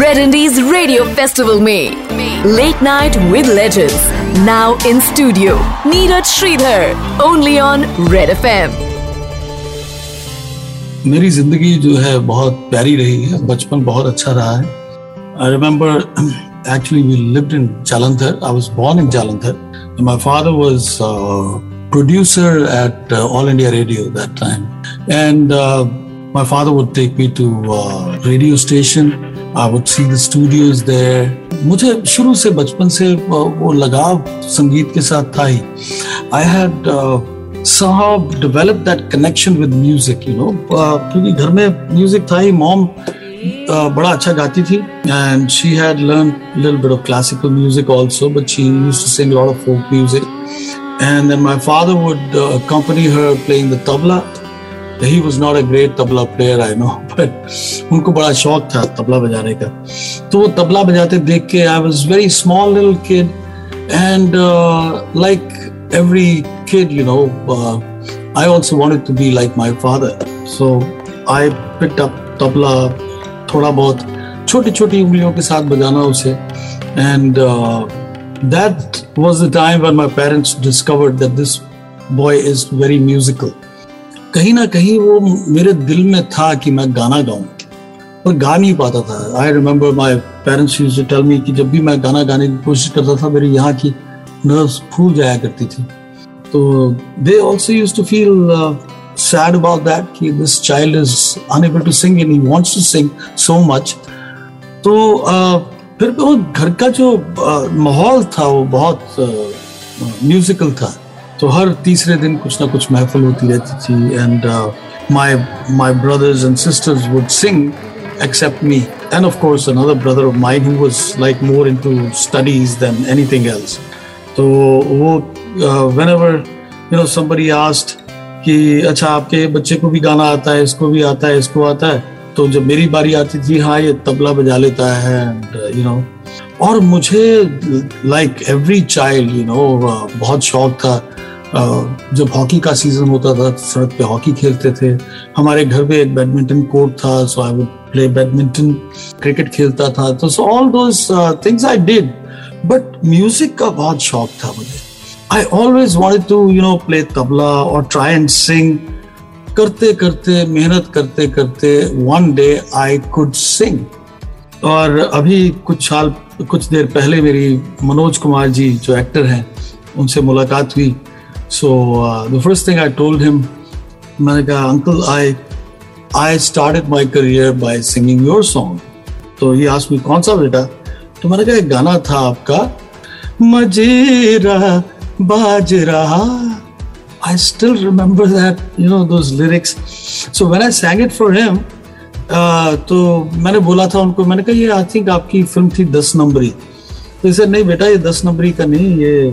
Red Indies Radio Festival में Late Night with Legends now in studio Neeraj Sridhar only on Red FM. मेरी ज़िंदगी जो है बहुत प्यारी रही है बचपन बहुत अच्छा रहा है I remember actually we lived in Jalandhar I was born in Jalandhar my father was producer at uh, All India Radio that time. And uh, my father would take me to uh, radio station. I would see the studios there. मुझे शुरू से बचपन से वो लगाव संगीत के साथ था ही I had somehow developed that connection with music you know क्योंकि घर में म्यूजिक था ही मॉम बड़ा अच्छा गाती थी and she had learned a little bit of classical music also but she used to sing a lot of folk music And then my father would uh, accompany her playing the tabla. He was not a great tabla player I know but उनको बड़ा शौक था तबला बजाने का। तो वो तबला बजाते देख के I was very small lil kid and like every kid you know I also want to be like my father so I pick up tabla थोड़ा बहुत छोटी छोटी उंगलियों के साथ बजाना उसे। And that was the time one my parents discovered that this boy is very musical कहीं ना कहीं वो मेरे दिल में था कि मैं गाना गाऊं। पर गा नहीं पाता था। I remember my parents to tell me कि जब भी मैं गाना गाने की कोशिश करता था मेरे यहाँ की नर्व्स फूल जाया करती थी। तो they also use to feel sad about that कि this child is unable to sing and he wants to sing so much तो uh, फिर वो घर का जो माहौल था वो बहुत म्यूजिकल था। तो हर तीसरे दिन कुछ ना कुछ महफिल होती रहती थी and my my brothers and sisters would sing except me. And of course, another brother of mine who was, like, more into studies than anything else. तो वो whenever, you know, somebody asked कि अच्छा आपके बच्चे को भी गाना आता है, इसको भी आता है, इसको आता है? तो जब मेरी बारी आती थी हाँ ये तबला बजा लेता है एंड यू नो और मुझे like every child you know बहुत शौक था। जब हॉकी का सीज़न होता था सड़क पे हॉकी खेलते थे। हमारे घर पे एक बैडमिंटन कोर्ट था so I would play badminton cricket खेलता था। तो so all those things I did but music का बहुत शौक था मुझे। I always wanted to you know play tabla और ट्राई एंड सिंग करते करते, मेहनत करते करते one day I could sing और अभी कुछ साल, कुछ देर पहले मेरी मनोज कुमार जी, जो एक्टर हैं, उनसे मुलाकात हुई। So the first thing I told him मैंने कहा uncle I I started my career by singing your song तो ये आज आसमी कौन सा बेटा? तो मैंने कहा एक गाना था आपका मजीरा बाज रहा। I still remember that, you know, those lyrics. So when I sang it for him, uh, तो मैंने बोला था उनको मैंने कहा ये आई थिंक आपकी फ़िल्म थी दस नंबरी. तो इसे, नहीं बेटा, ये दस नंबरी का नहीं, ये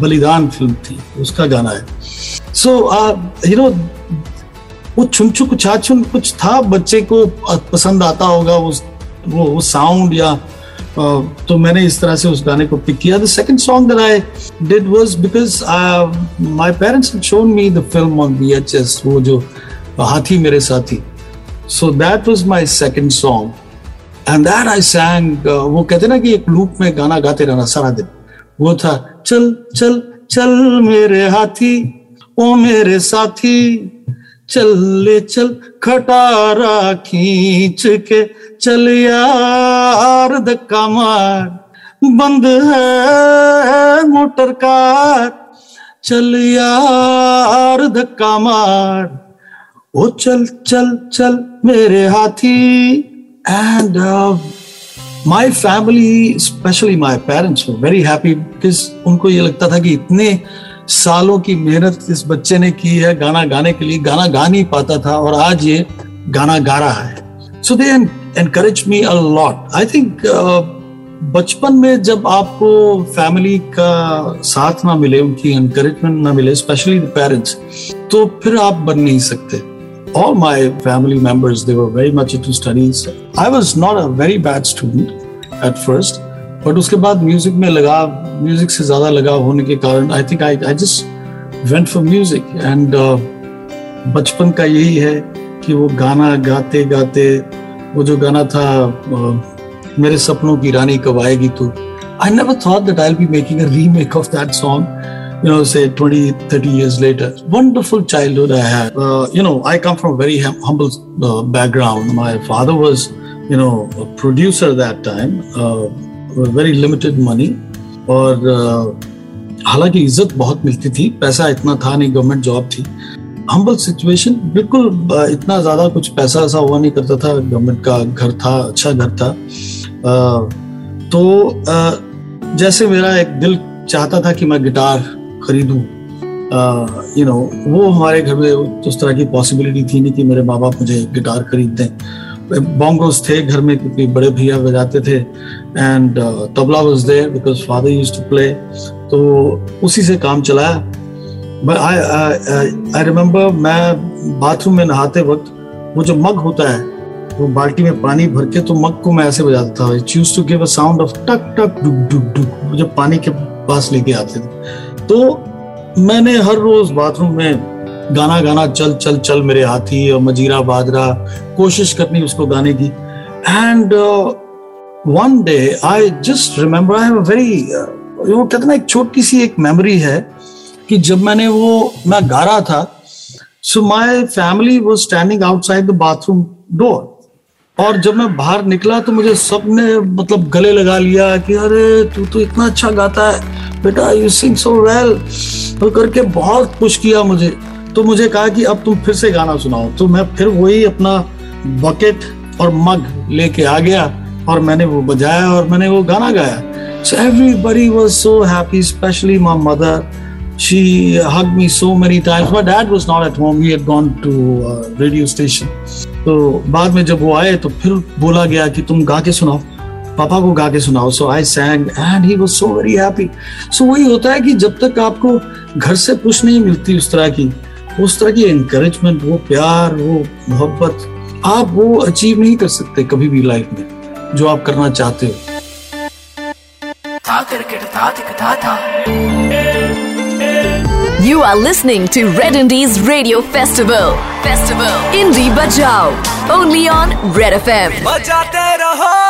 बलिदान फ़िल्म थी, उसका गाना है। सो यू नो वो छुन छुक छाछुन कुछ था, बच्चे को पसंद आता होगा उस, वो वो साउंड या तो मैंने इस तरह से उस गाने को पिक किया। The second song that I did was because my parents had shown me the film on VHS वो जो हाथी मेरे साथी। So that was my second song and that I sang वो कहते ना कि एक लूप में गाना गाते रहना सारा दिन। वो था, चल चल चल मेरे हाथी, ओ मेरे साथी, चल ले, चल, खटारा खींच के चल यार, धक्का मार, बंद है मोटर कार, चल यार, धक्का मार, ओ चल चल चल मेरे हाथी and my family specially my parents were very happy because उनको ये लगता था कि इतने सालों की मेहनत इस बच्चे ने की है, गाना गाने के लिए, गाना गा नहीं पाता था और आज ये गाना गा रहा है। So they encourage me a lot I think बचपन में जब आपको फैमिली का साथ ना मिले, उनकी एनकरेजमेंट ना मिले स्पेशली पेरेंट्स तो फिर आप बन नहीं सकते। All my family members, they were very much into studies i was not a very bad student at first but उसके बाद म्यूज़िक में लगा म्यूज़िक से ज़्यादा लगाव होने के कारण I think I I just went for music and बचपन का यही है कि वो गाना गाते गाते, वो जो गाना था मेरे सपनों की रानी कब आएगी तू? I never thought that I be making a remake of that song you know, say 20, 30 years later. Wonderful childhood I had. Uh, you know, I come from a very hum- humble uh, background. My father was, you know, a producer that time, uh, very limited money. और हालाँकि इज़्ज़त बहुत मिलती थी पैसा इतना था नहीं गवर्नमेंट जॉब थी हम्बल सिचुएशन बिल्कुल इतना ज़्यादा कुछ पैसा ऐसा हुआ नहीं करता था गवर्नमेंट का घर था अच्छा घर था तो जैसे मेरा एक दिल चाहता था कि मैं गिटार खरीदूं। यू नो वो हमारे घर में उस तरह की पॉसिबिलिटी थी नहीं कि मेरे माँ बाप मुझे गिटार खरीद दें। बॉन्गोस थे घर में क्योंकि बड़े भैया बजाते थे and tabla was there because father used to play तो उसी से काम चलाया। आई रिमेम्बर मैं बाथरूम में नहाते वक्त वो जो मग होता है, वो बाल्टी में पानी भर के तो मग को मैं ऐसे बजाता था। Choose to give a sound of टक टक डुक डुक डुक जब पानी के पास लेके आते थे। तो मैंने हर रोज बाथरूम में गाना गाना, चल चल चल मेरे हाथी, और मजीरा बाजरा, कोशिश करनी उसको गाने की। And one day I just remember I have very वो कहते ना, एक छोटी सी एक मेमोरी है कि जब मैंने वो, मैं गा रहा था so my family was standing outside the bathroom door और जब मैं बाहर निकला तो मुझे सबने मतलब गले लगा लिया कि अरे, तू तो इतना अच्छा गाता है। बेटा यू सिंग सो वेल तो करके बहुत पुश किया मुझे। तो मुझे कहा कि अब तुम फिर से गाना सुनाओ। तो मैं फिर वही अपना बकेट और मग लेके आ गया और मैंने वो बजाया और मैंने वो गाना गाया। So everybody was so happy specially my mother she hug me so many times my dad was not at home he had gone to radio station तो बाद में जब वो आए तो फिर बोला गया कि तुम गा के सुनाओ। पापा को गा के सुनाओ so I sang and he was so very happy so वही होता है कि जब तक आपको घर से पुश नहीं मिलती उस तरह की उस तरह की एनकरेजमेंट वो प्यार वो मोहब्बत आप वो अचीव नहीं कर सकते कभी भी लाइफ में जो आप करना चाहते हो You are listening to Red Indies Radio Festival. Festival. Indie Bajao. Only on Red FM. बजाते रहो